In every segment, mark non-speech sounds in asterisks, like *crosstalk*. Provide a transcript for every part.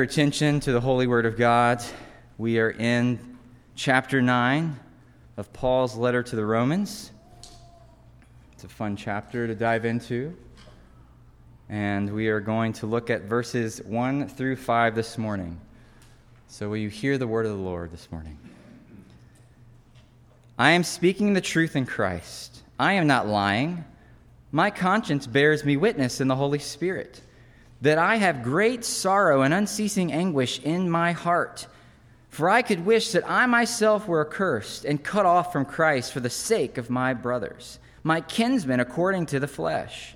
Your attention to the Holy Word of God. We are in chapter 9 of Paul's letter to the Romans. It's a fun chapter to dive into. And we are going to look at verses 1 through 5 this morning. So, will you hear the word of the Lord this morning? I am speaking the truth in Christ. I am not lying. My conscience bears me witness in the Holy Spirit that I have great sorrow and unceasing anguish in my heart. For I could wish that I myself were accursed and cut off from Christ for the sake of my brothers, my kinsmen according to the flesh.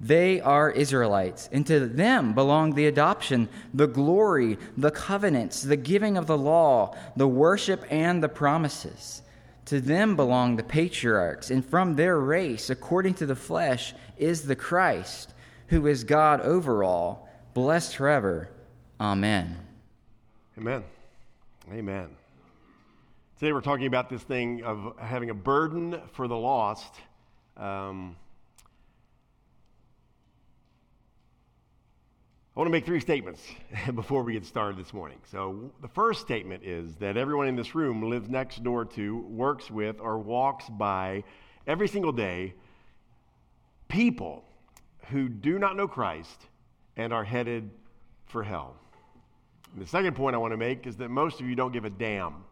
They are Israelites, and to them belong the adoption, the glory, the covenants, the giving of the law, the worship, and the promises. To them belong the patriarchs, and from their race, according to the flesh, is the Christ who is God over all, blessed forever. Amen. Amen. Amen. Today we're talking about this thing of having a burden for the lost. Um, I want to make three statements *laughs* before we get started this morning. So, the first statement is that everyone in this room lives next door to, works with, or walks by every single day people who do not know Christ and are headed for hell. And the second point I want to make is that most of you don't give a damn.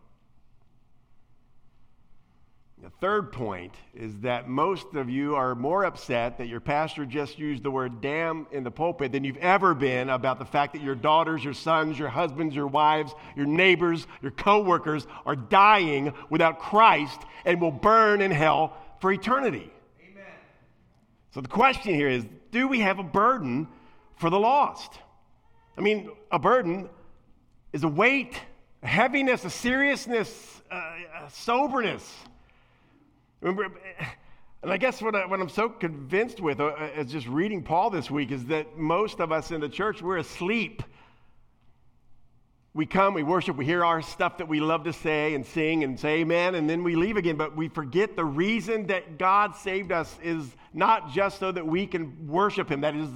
The third point is that most of you are more upset that your pastor just used the word damn in the pulpit than you've ever been about the fact that your daughters, your sons, your husbands, your wives, your neighbors, your coworkers are dying without Christ and will burn in hell for eternity. So the question here is do we have a burden for the lost? I mean, a burden is a weight, a heaviness, a seriousness, uh, a soberness. Remember, and I guess what, I, what I'm so convinced with uh, is just reading Paul this week is that most of us in the church, we're asleep. We come, we worship, we hear our stuff that we love to say and sing and say amen, and then we leave again. But we forget the reason that God saved us is not just so that we can worship Him, that is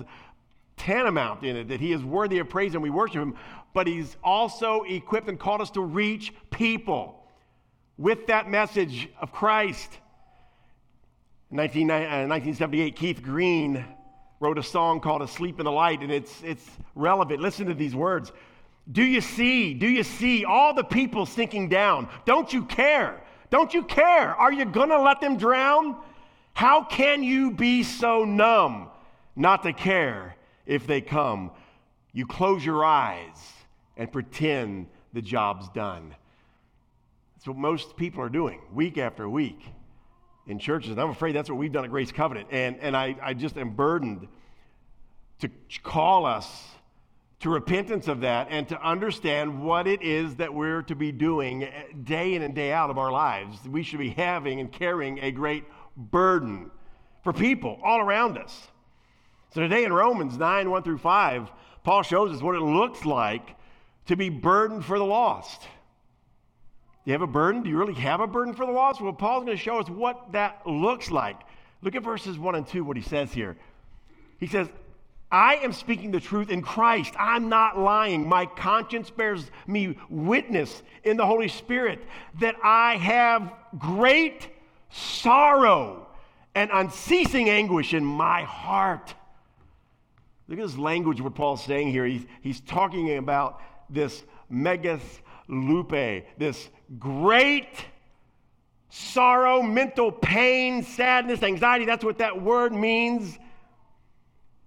tantamount in it, that He is worthy of praise and we worship Him, but He's also equipped and called us to reach people with that message of Christ. In 19, uh, 1978, Keith Green wrote a song called Asleep in the Light, and it's, it's relevant. Listen to these words. Do you see? Do you see all the people sinking down? Don't you care? Don't you care? Are you going to let them drown? How can you be so numb not to care if they come? You close your eyes and pretend the job's done. That's what most people are doing week after week in churches. And I'm afraid that's what we've done at Grace Covenant. And, and I, I just am burdened to call us to repentance of that and to understand what it is that we're to be doing eh, day in and day out of our lives. We should be having and carrying a great burden for people all around us. So today in Romans 9 1 through 5, Paul shows us what it looks like to be burdened for the lost. Do you have a burden? Do you really have a burden for the lost? Well, Paul's going to show us what that looks like. Look at verses 1 and 2, what he says here. He says, I am speaking the truth in Christ. I'm not lying. My conscience bears me witness in the Holy Spirit that I have great sorrow and unceasing anguish in my heart. Look at this language, what Paul's saying here. He's, he's talking about this megas lupe, this great sorrow, mental pain, sadness, anxiety. That's what that word means.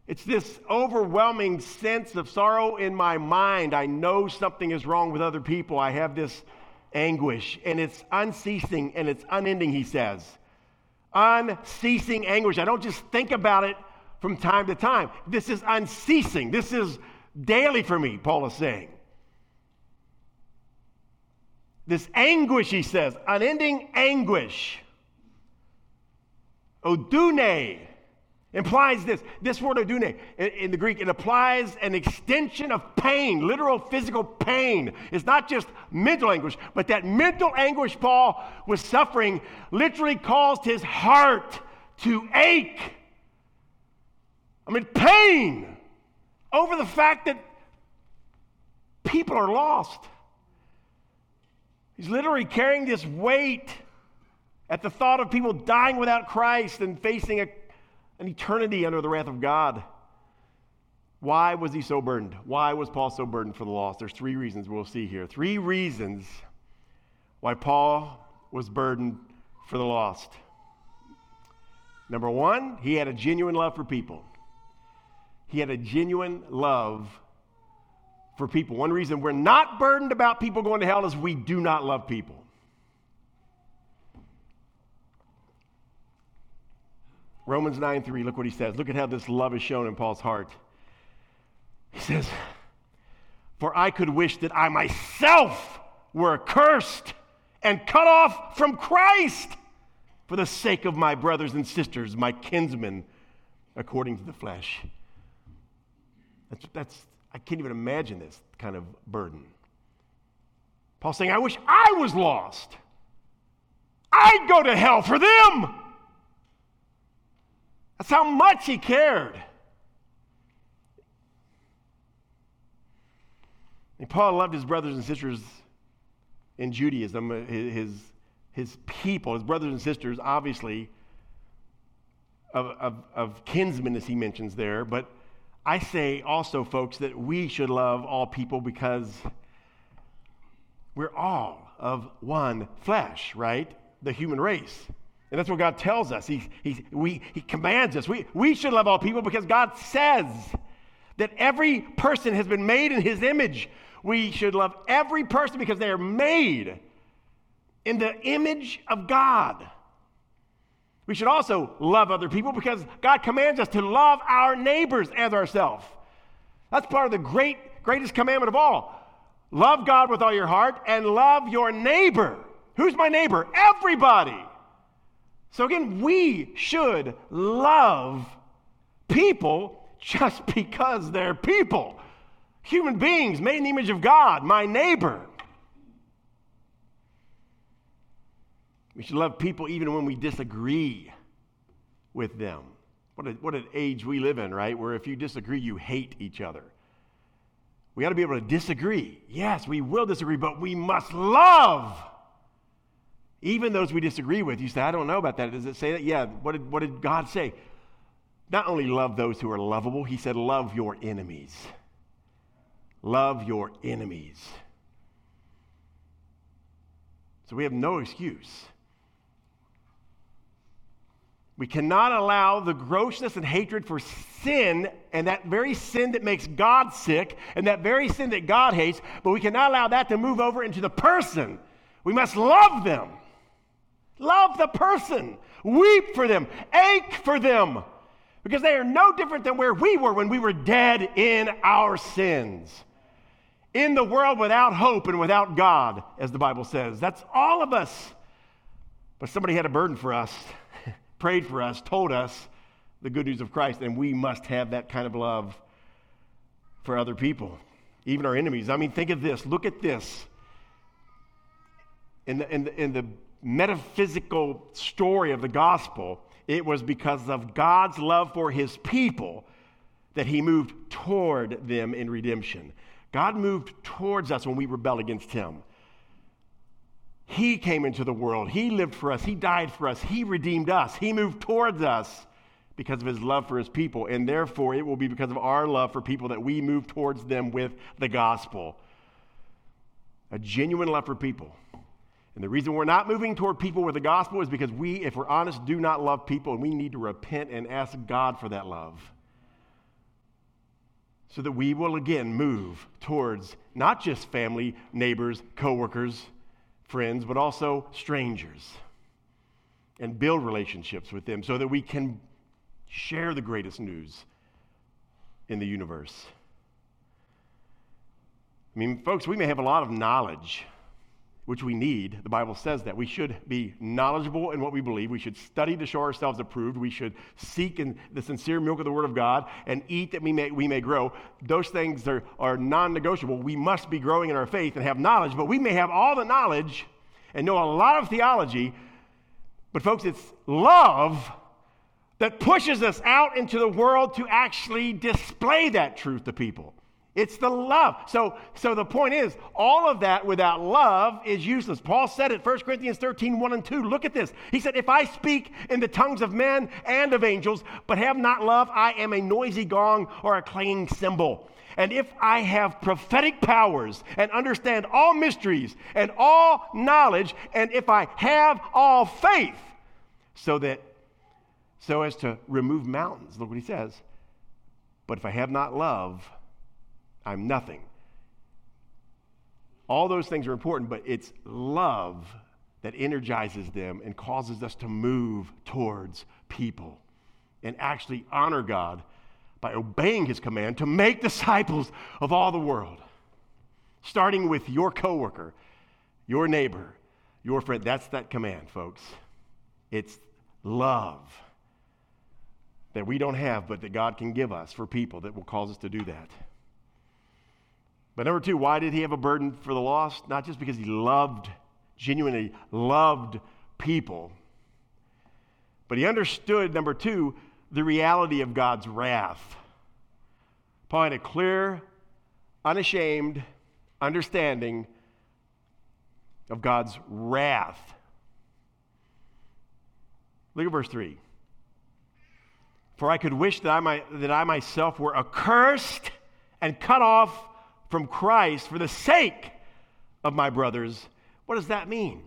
It's this overwhelming sense of sorrow in my mind. I know something is wrong with other people. I have this anguish, and it's unceasing and it's unending, he says. Unceasing anguish. I don't just think about it from time to time. This is unceasing. This is daily for me, Paul is saying. This anguish, he says, unending anguish. Odune implies this. This word odune in, in, the Greek, it applies an extension of pain, literal physical pain. It's not just mental anguish, but that mental anguish Paul was suffering literally caused his heart to ache. I mean, pain over the fact that people are lost. He's literally carrying this weight at the thought of people dying without Christ and facing a, an eternity under the wrath of God. Why was he so burdened? Why was Paul so burdened for the lost? There's three reasons we'll see here. Three reasons why Paul was burdened for the lost. Number one, he had a genuine love for people. He had a genuine love for people. One reason we're not burdened about people going to hell is we do not love people. Romans 9 3, look what he says. Look at how this love is shown in Paul's heart. He says, For I could wish that I myself were accursed and cut off from Christ for the sake of my brothers and sisters, my kinsmen, according to the flesh. That's, that's, I can't even imagine this kind of burden. Paul saying, I wish I was lost. I'd go to hell for them. That's how much he cared. And Paul loved his brothers and sisters in Judaism, uh, his, his people, his brothers and sisters, obviously, of, of, of kinsmen, as he mentions there. But I say also, folks, that we should love all people because we're all of one flesh, right? The human race. And that's what God tells us. He, he, we, he commands us. We, we should love all people because God says that every person has been made in his image. We should love every person because they are made in the image of God. We should also love other people because God commands us to love our neighbors as ourselves. That's part of the great, greatest commandment of all. Love God with all your heart and love your neighbor. Who's my neighbor? Everybody. So again, we should love people just *laughs* because they're people. Human beings made in the image of God, my neighbor. We should love people even when we disagree with them. What, a, what an age we live in, right? Where if you disagree, you hate each other. We got to be able to disagree. Yes, we will disagree, but we must love even those we disagree with. You say, I don't know about that. Does it say that? Yeah. What did, what did God say? Not only love those who are lovable, He said, love your enemies. Love your enemies. So we have no excuse. We cannot allow the grossness and hatred for sin and that very sin that makes God sick and that very sin that God hates, but we cannot allow that to move over into the person. We must love them. Love the person. Weep for them. Ache for them. Because they are no different than where we were when we were dead in our sins. In the world without hope and without God, as the Bible says. That's all of us. But somebody had a burden for us, *laughs* prayed for us, told us the good news of Christ, and we must have that kind of love for other people, even our enemies. I mean, think of this. Look at this. In the, in the, in the metaphysical story of the gospel, it was because of God's love for his people that he moved toward them in redemption. God moved towards us when we rebelled against him. He came into the world. He lived for us. He died for us. He redeemed us. He moved towards us because of his love for his people. And therefore, it will be because of our love for people that we move towards them with the gospel. A genuine love for people and the reason we're not moving toward people with the gospel is because we, if we're honest, do not love people, and we need to repent and ask God for that love. So that we will again move towards not just family, neighbors, coworkers, friends, but also strangers. And build relationships with them so that we can share the greatest news in the universe. I mean, folks, we may have a lot of knowledge which we need. The Bible says that. We should be knowledgeable in what we believe. We should study to show ourselves approved. We should seek in the sincere milk of the Word of God and eat that we may, we may grow. Those things are, are non negotiable. We must be growing in our faith and have knowledge, but we may have all the knowledge and know a lot of theology. But, folks, it's love that pushes us out into the world to actually display that truth to people. It's the love. So, so the point is, all of that without love is useless. Paul said it, 1 Corinthians 13, 1 and 2. Look at this. He said, If I speak in the tongues of men and of angels, but have not love, I am a noisy gong or a clanging cymbal. And if I have prophetic powers and understand all mysteries and all knowledge, and if I have all faith, so that so as to remove mountains, look what he says. But if I have not love, I'm nothing. All those things are important, but it's love that energizes them and causes us to move towards people and actually honor God by obeying his command to make *laughs* disciples of all the world. Starting with your coworker, your neighbor, your friend. That's that command, folks. It's love that we don't have, but that God can give us for people that will cause us to do that. But number two, why did he have a burden for the lost? Not just because he loved, genuinely loved people, but he understood, number two, the reality of God's wrath. Paul had a clear, unashamed understanding of God's wrath. Look at verse 3. For I could wish that I, might, that I myself were accursed and cut off from Christ for the sake of my brothers. What does that mean?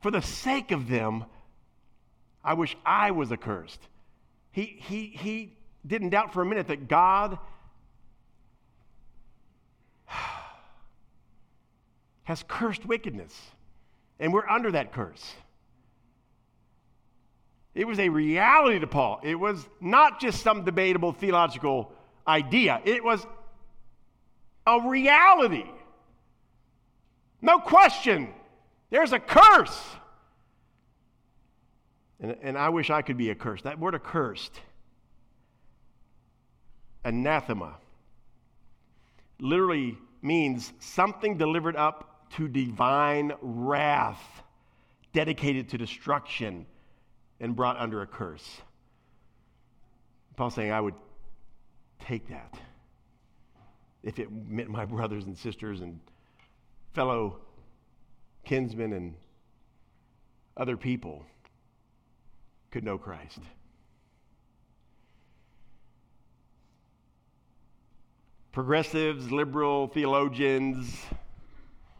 For the sake of them, I wish I was accursed. He, he, he didn't doubt for a minute that God *sighs* has cursed wickedness, and we're under that curse. It was a reality to Paul. It was not just some debatable theological idea, it was a reality. No question. There's a curse. And, and I wish I could be accursed. That word accursed, anathema, literally means something delivered up to divine wrath, dedicated to destruction, and brought under a curse. Paul's saying, I would take that if it meant my brothers and sisters and fellow kinsmen and other people could know Christ. Progressives, liberal theologians,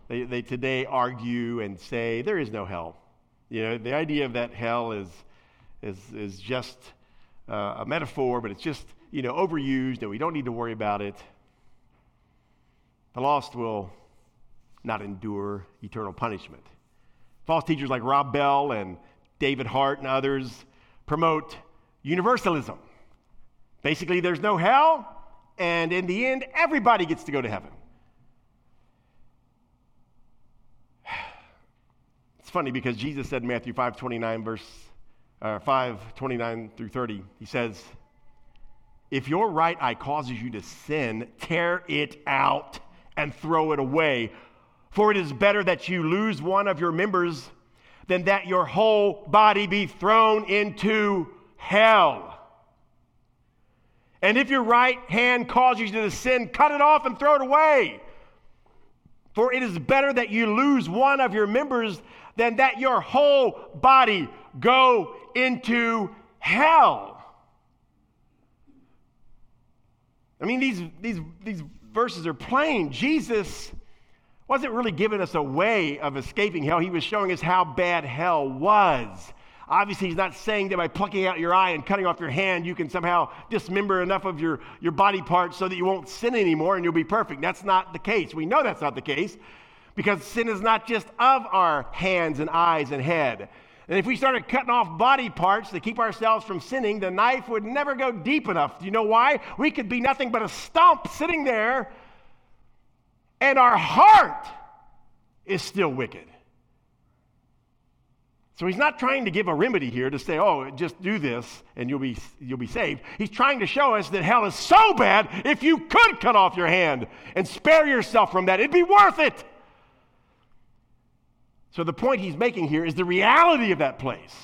they, they today argue and say there is no hell. You know, the idea of that hell is, is, is just uh, a metaphor, but it's just, you know, overused and we don't need to worry about it. The lost will not endure eternal punishment. False teachers like Rob Bell and David Hart and others promote universalism. Basically, there's no hell, and in the end, everybody gets to go to heaven. *sighs* It's funny because Jesus said in Matthew 5 29, verse uh, 5 29 through 30, he says, If your right eye causes you to sin, tear it out and throw it away. For it is better that you lose one of your members than that your whole body be thrown into hell. And if your right hand causes you to sin, cut it off and throw it away. For it is better that you lose one of your members than that your whole body go into hell. I mean, these, these, these verses are plain. Jesus wasn't really giving us a way of escaping hell, he was showing us how bad hell was. Obviously, he's not saying that by plucking out your eye and cutting off your hand, you can somehow dismember enough of your, your body parts so that you won't sin anymore and you'll be perfect. That's not the case. We know that's not the case because sin is not just of our hands and eyes and head. And if we started cutting off body parts to keep ourselves from sinning, the knife would never go deep enough. Do you know why? We could be nothing but a stump sitting there, and our heart is still wicked. So he's not trying to give a remedy here to say, oh, just do this and you'll be, you'll be saved. He's trying to show us that hell is so bad, if you could cut off your hand and spare yourself from that, it'd be worth it. So the point he's making here is the reality of that place.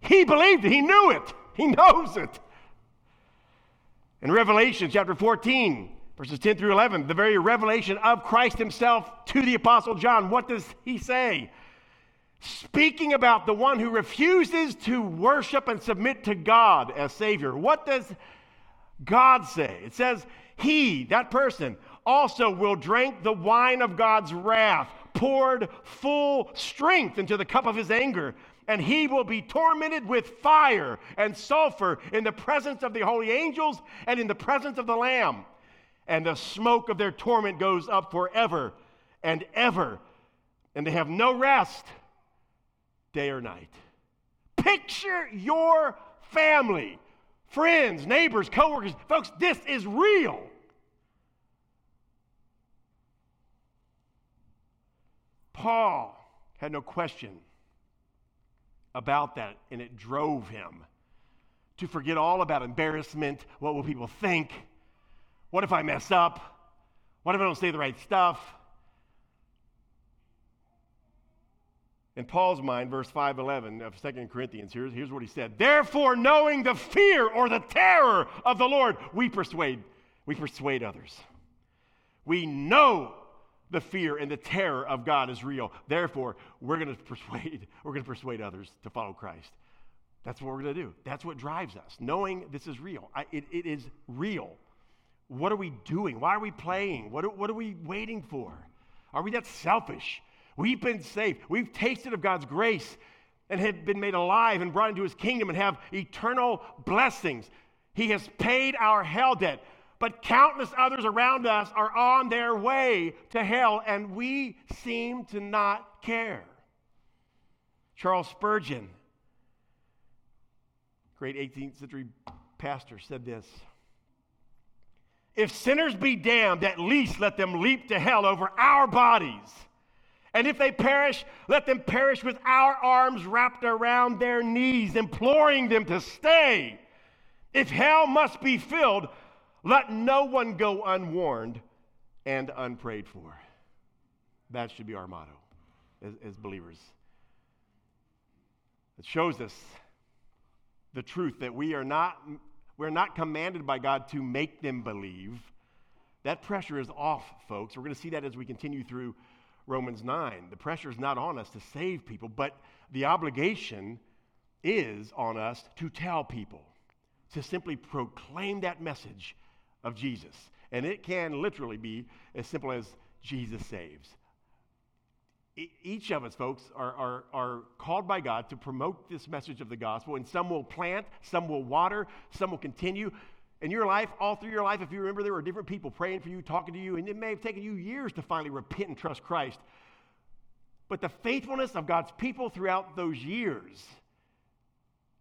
He believed it, he knew it, he knows it. In Revelation chapter 14, Verses 10 through 11, the very revelation of Christ himself to the Apostle John. What does he say? Speaking about the one who refuses to worship and submit to God as Savior. What does God say? It says, He, that person, also will drink the wine of God's wrath, poured full strength into the cup of his anger and he will be tormented with fire and sulfur in the presence of the holy angels and in the presence of the Lamb and the smoke of their torment goes up forever and ever, and they have no rest day or night. Picture your family, friends, neighbors, coworkers. Folks, this is real. Paul had no question about that, and it drove him to forget all about embarrassment. What will people think? What if I mess up? What if I don't say the right stuff? In Paul's mind, verse 511 of 2 Corinthians, here's, here's what he said. Therefore, knowing the fear or the terror of the Lord, we persuade, we persuade others. We know the fear and the terror of God is real. Therefore, we're going to persuade, *laughs* we're going to persuade others to follow Christ. That's what we're going to do. That's what drives us, knowing this is real. I, it, it is real. What are we doing? Why are we playing? What what are we waiting for? Are we that selfish? We've been saved. We've tasted of God's grace and have been made alive and brought into his kingdom and have eternal blessings. He has paid our hell debt, but countless others around us are on their way to hell, and we seem to not care. Charles Spurgeon, great 18th century pastor, said this if sinners be damned, at least let them leap to hell over our bodies. And if they perish, let them perish with our arms wrapped around their knees, imploring them to stay. If hell must be filled, let no one go unwarned and unprayed for. That should be our motto as, as believers. It shows us the truth that we are not we're not commanded by God to make them believe. That pressure is off, folks. We're going to see that as we continue through Romans 9. The pressure is not on us to save people, but the obligation is on us to tell people, to simply proclaim that message of Jesus. And it can literally be as simple as Jesus saves each of us, folks, are, are, are called by God to promote this message of the gospel, and some will plant, some will water, some will continue. In your life, all through your life, if you remember, there were different people praying for you, talking to you, and it may have taken you years to finally repent and trust Christ. But the faithfulness of God's people throughout those years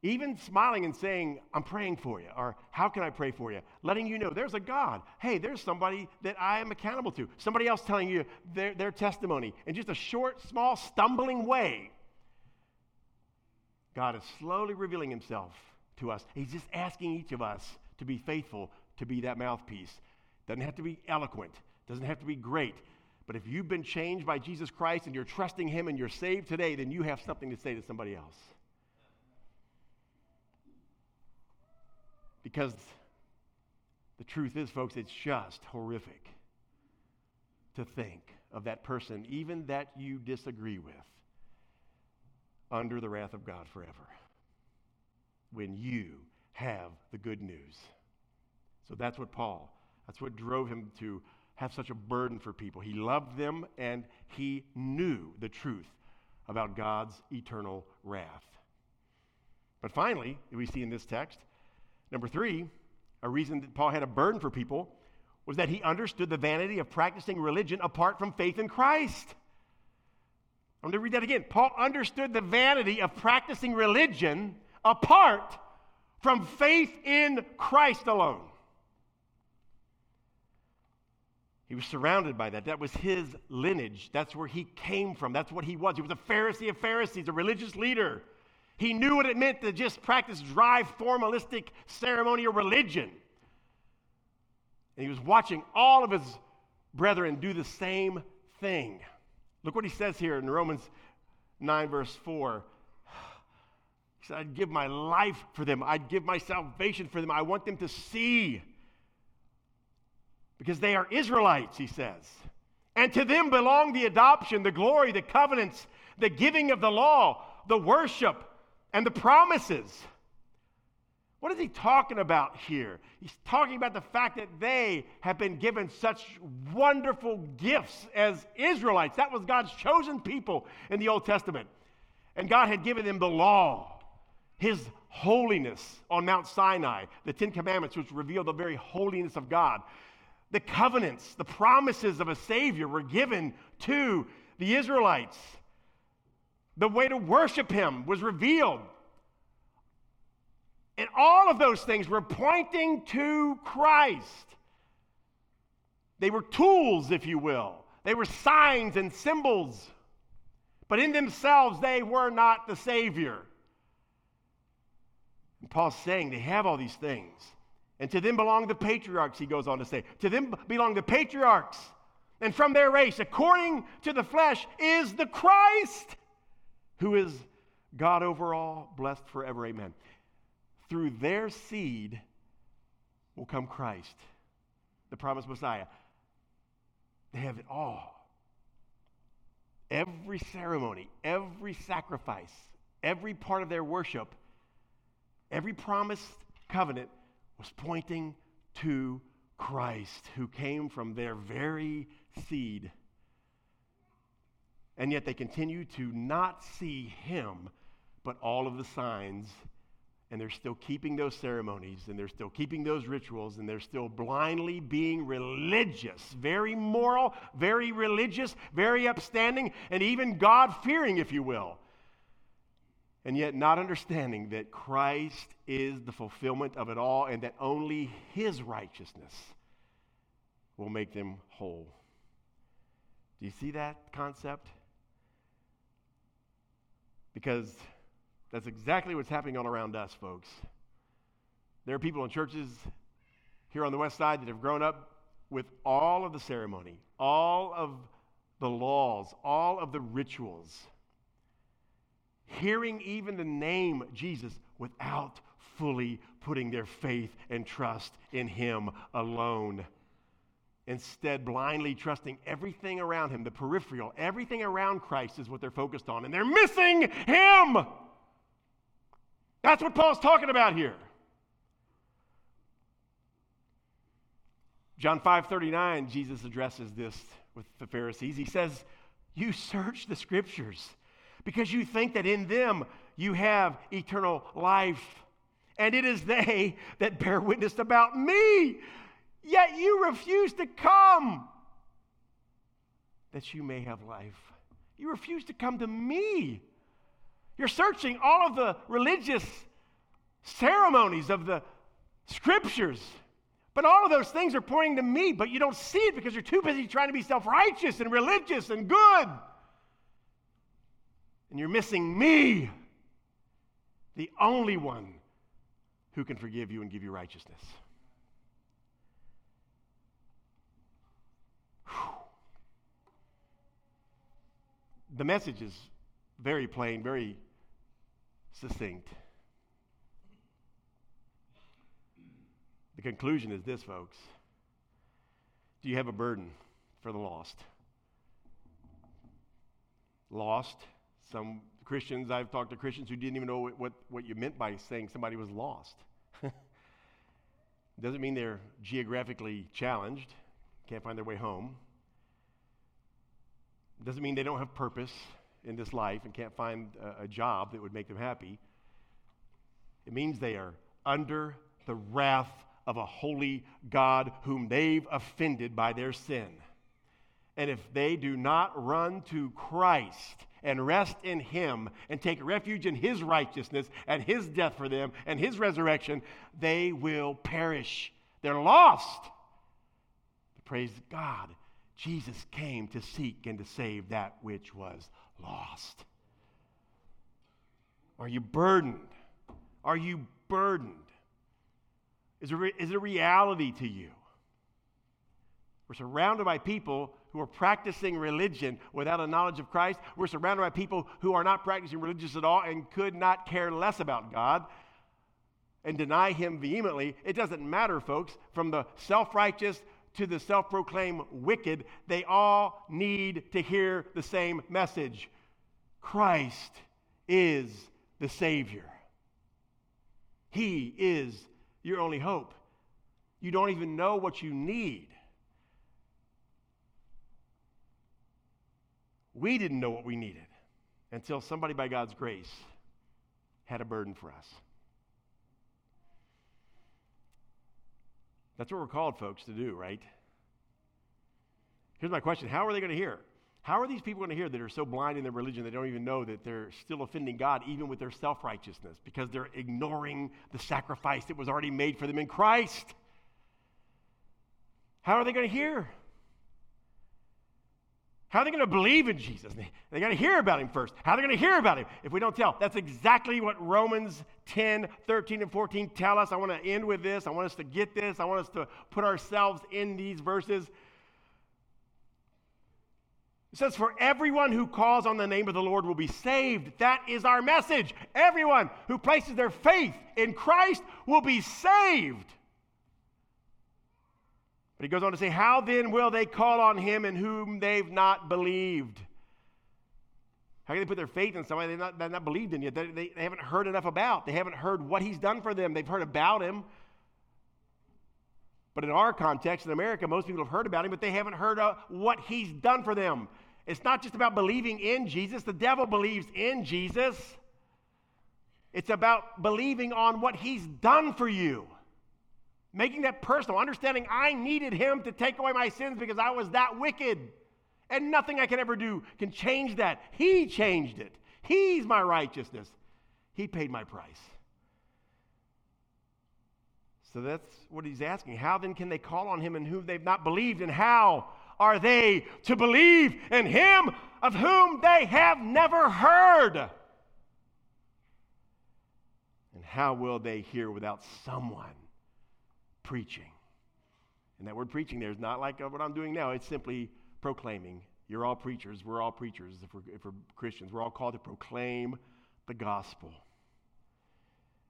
even smiling and saying, I'm praying for you, or how can I pray for you? Letting you know there's a God. Hey, there's somebody that I am accountable to. Somebody else telling you their, their testimony in just a short, small, stumbling way. God is slowly revealing himself to us. He's just asking each of us to be faithful to be that mouthpiece. Doesn't have to be eloquent, doesn't have to be great. But if you've been changed by Jesus Christ and you're trusting him and you're saved today, then you have something to say to somebody else. Because the truth is, folks, it's just horrific to think of that person, even that you disagree with, under the wrath of God forever when you have the good news. So that's what Paul, that's what drove him to have such a burden for people. He loved them and he knew the truth about God's eternal wrath. But finally, we see in this text, Number three, a reason that Paul had a burden for people was that he understood the vanity of practicing religion apart from faith in Christ. I'm going to read that again. Paul understood the vanity of practicing religion apart from faith in Christ alone. He was surrounded by that. That was his lineage. That's where he came from. That's what he was. He was a Pharisee of Pharisees, a religious leader. He knew what it meant to just practice dry, formalistic ceremonial religion. And he was watching all of his brethren do the same thing. Look what he says here in Romans 9, verse 4. He said, I'd give my life for them, I'd give my salvation for them. I want them to see because they are Israelites, he says. And to them belong the adoption, the glory, the covenants, the giving of the law, the worship, and the promises. What is he talking about here? He's talking about the fact that they have been given such wonderful gifts as Israelites. That was God's chosen people in the Old Testament. And God had given them the law, His holiness on Mount Sinai, the Ten Commandments, which reveal the very holiness of God. The covenants, the promises of a Savior were given to the Israelites. The way to worship Him was revealed and all of those things were pointing to Christ. They were tools, if you will, they were signs and symbols. But in themselves, they were not the Savior. And Paul's saying they have all these things. And to them belong the patriarchs, he goes on to say. To them belong the patriarchs. And from their race, according to the flesh, is the Christ, who is God over all, blessed forever. Amen through their seed will come Christ, the promised Messiah. They have it all. Every ceremony, every sacrifice, every part of their worship, every promised covenant was pointing to Christ, who came from their very seed. And yet they continue to not see him, but all of the signs and they're still keeping those ceremonies and they're still keeping those rituals and they're still blindly being religious, very moral, very religious, very upstanding, and even God fearing, if you will. And yet, not understanding that Christ is the fulfillment of it all and that only His righteousness will make them whole. Do you see that concept? Because that's exactly what's happening all around us, folks. There are people in churches here on the west side that have grown up with all of the ceremony, all of the laws, all of the rituals, hearing even the name Jesus without fully putting their faith and trust in Him alone. Instead, blindly trusting everything around Him, the peripheral, everything around Christ is what they're focused on, and they're missing Him. That's what Paul's talking about here. John 5:39 Jesus addresses this with the Pharisees. He says, "You search the scriptures because you think that in them you have eternal life, and it is they that bear witness about me. Yet you refuse to come that you may have life. You refuse to come to me you're searching all of the religious ceremonies of the scriptures. But all of those things are pointing to me, but you don't see it because you're too busy trying to be self righteous and religious and good. And you're missing me, the only one who can forgive you and give you righteousness. The message is very plain, very succinct. The conclusion is this, folks. Do you have a burden for the lost? Lost. Some Christians, I've talked to Christians who didn't even know what, what you meant by saying somebody was lost. *laughs* Doesn't mean they're geographically challenged, can't find their way home. Doesn't mean they don't have purpose in this life and can't find a, a job that would make them happy, it means they are under the wrath of a holy God whom they've offended by their sin. And if they do not run to Christ and rest in Him and take refuge in His righteousness and His death for them and His resurrection, they will perish. They're lost. Praise God. Jesus came to seek and to save that which was lost? Are you burdened? Are you burdened? Is it, is it a reality to you? We're surrounded by people who are practicing religion without a knowledge of Christ. We're surrounded by people who are not practicing religious at all and could not care less about God and deny Him vehemently. It doesn't matter, folks, from the self righteous to the self proclaimed wicked, they all need to hear the same message Christ is the Savior. He is your only hope. You don't even know what you need. We didn't know what we needed until somebody, by God's grace, had a burden for us. That's what we're called, folks, to do, right? Here's my question How are they going to hear? How are these people going to hear that are so blind in their religion they don't even know that they're still offending God, even with their self righteousness, because they're ignoring the sacrifice that was already made for them in Christ? How are they going to hear? How are they going to believe in Jesus? They, got to hear about him first. How are they going to hear about him if we don't tell? That's exactly what Romans 10, 13, and 14 tell us. I want to end with this. I want us to get this. I want us to put ourselves in these verses. It says, For everyone who calls on the name of the Lord will be saved. That is our message. Everyone who places their faith in Christ will be saved. But he goes on to say, How then will they call on him in whom they've not believed? How can they put their faith in somebody they've not, they've not believed in yet? They, they, they haven't heard enough about. They haven't heard what he's done for them. They've heard about him. But in our context, in America, most people have heard about him, but they haven't heard uh, what he's done for them. It's not just about believing in Jesus, the devil believes in Jesus. It's about believing on what he's done for you. Making that personal, understanding I needed him to take away my sins because I was that wicked. And nothing I can ever do can change that. He changed it. He's my righteousness. He paid my price. So that's what he's asking. How then can they call on him in whom they've not believed? And how are they to believe in him of whom they have never heard? And how will they hear without someone preaching. And that word preaching there is not like uh, what I'm doing now, it's simply proclaiming. You're all preachers. We're all preachers if we're, if we're Christians. We're all called to proclaim the gospel.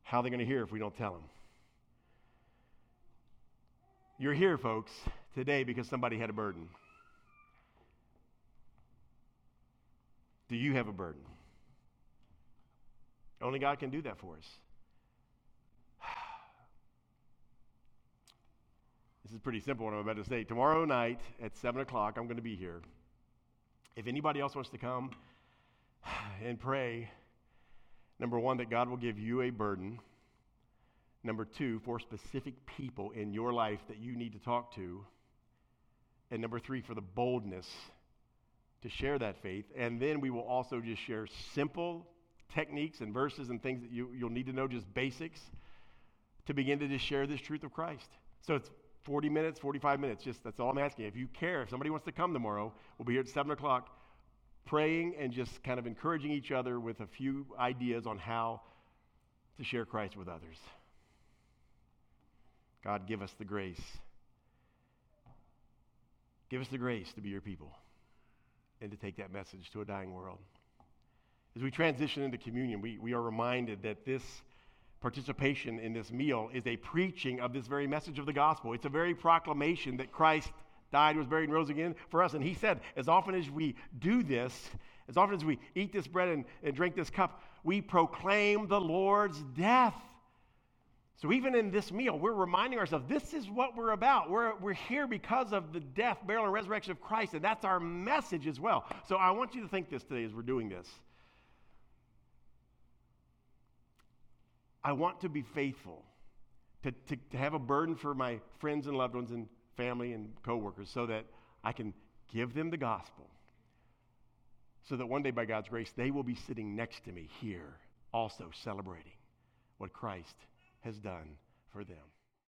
How are they going to hear if we don't tell them? You're here, folks, today because somebody had a burden. Do you have a burden? Only God can do that for us. This is pretty simple what I'm about to say. Tomorrow night at 7 o'clock, I'm going to be here. If anybody else wants to come *sighs* and pray, number one, that God will give you a burden. Number two, for specific people in your life that you need to talk to. And number three, for the boldness to share that faith. And then we will also just share simple techniques and verses and things that you, you'll need to know, just basics, to begin to just share this truth of Christ. So it's 40 minutes, 45 minutes. Just that's all I'm asking. If you care, if somebody wants to come tomorrow, we'll be here at 7 o'clock praying and just kind of encouraging each other with a few ideas on how to share Christ with others. God, give us the grace. Give us the grace to be your people and to take that message to a dying world. As we transition into communion, we, we are reminded that this participation in this meal is a preaching of this very message of the gospel. It's a very proclamation that Christ died, was buried, and rose again for us. And he said, as often as we do this, as often as we eat this bread and, and drink this cup, we proclaim the Lord's death. So even in this meal, we're reminding ourselves this is what we're about. We're, we're here because of the death, burial, and resurrection of Christ, and that's our message as well. So I want you to think this today as we're doing this. I want to be faithful, to, to, to have a burden for my friends and loved ones and family and coworkers so that I can give them the gospel. So that one day, by God's grace, they will be sitting next to me here, also celebrating what Christ has done for them.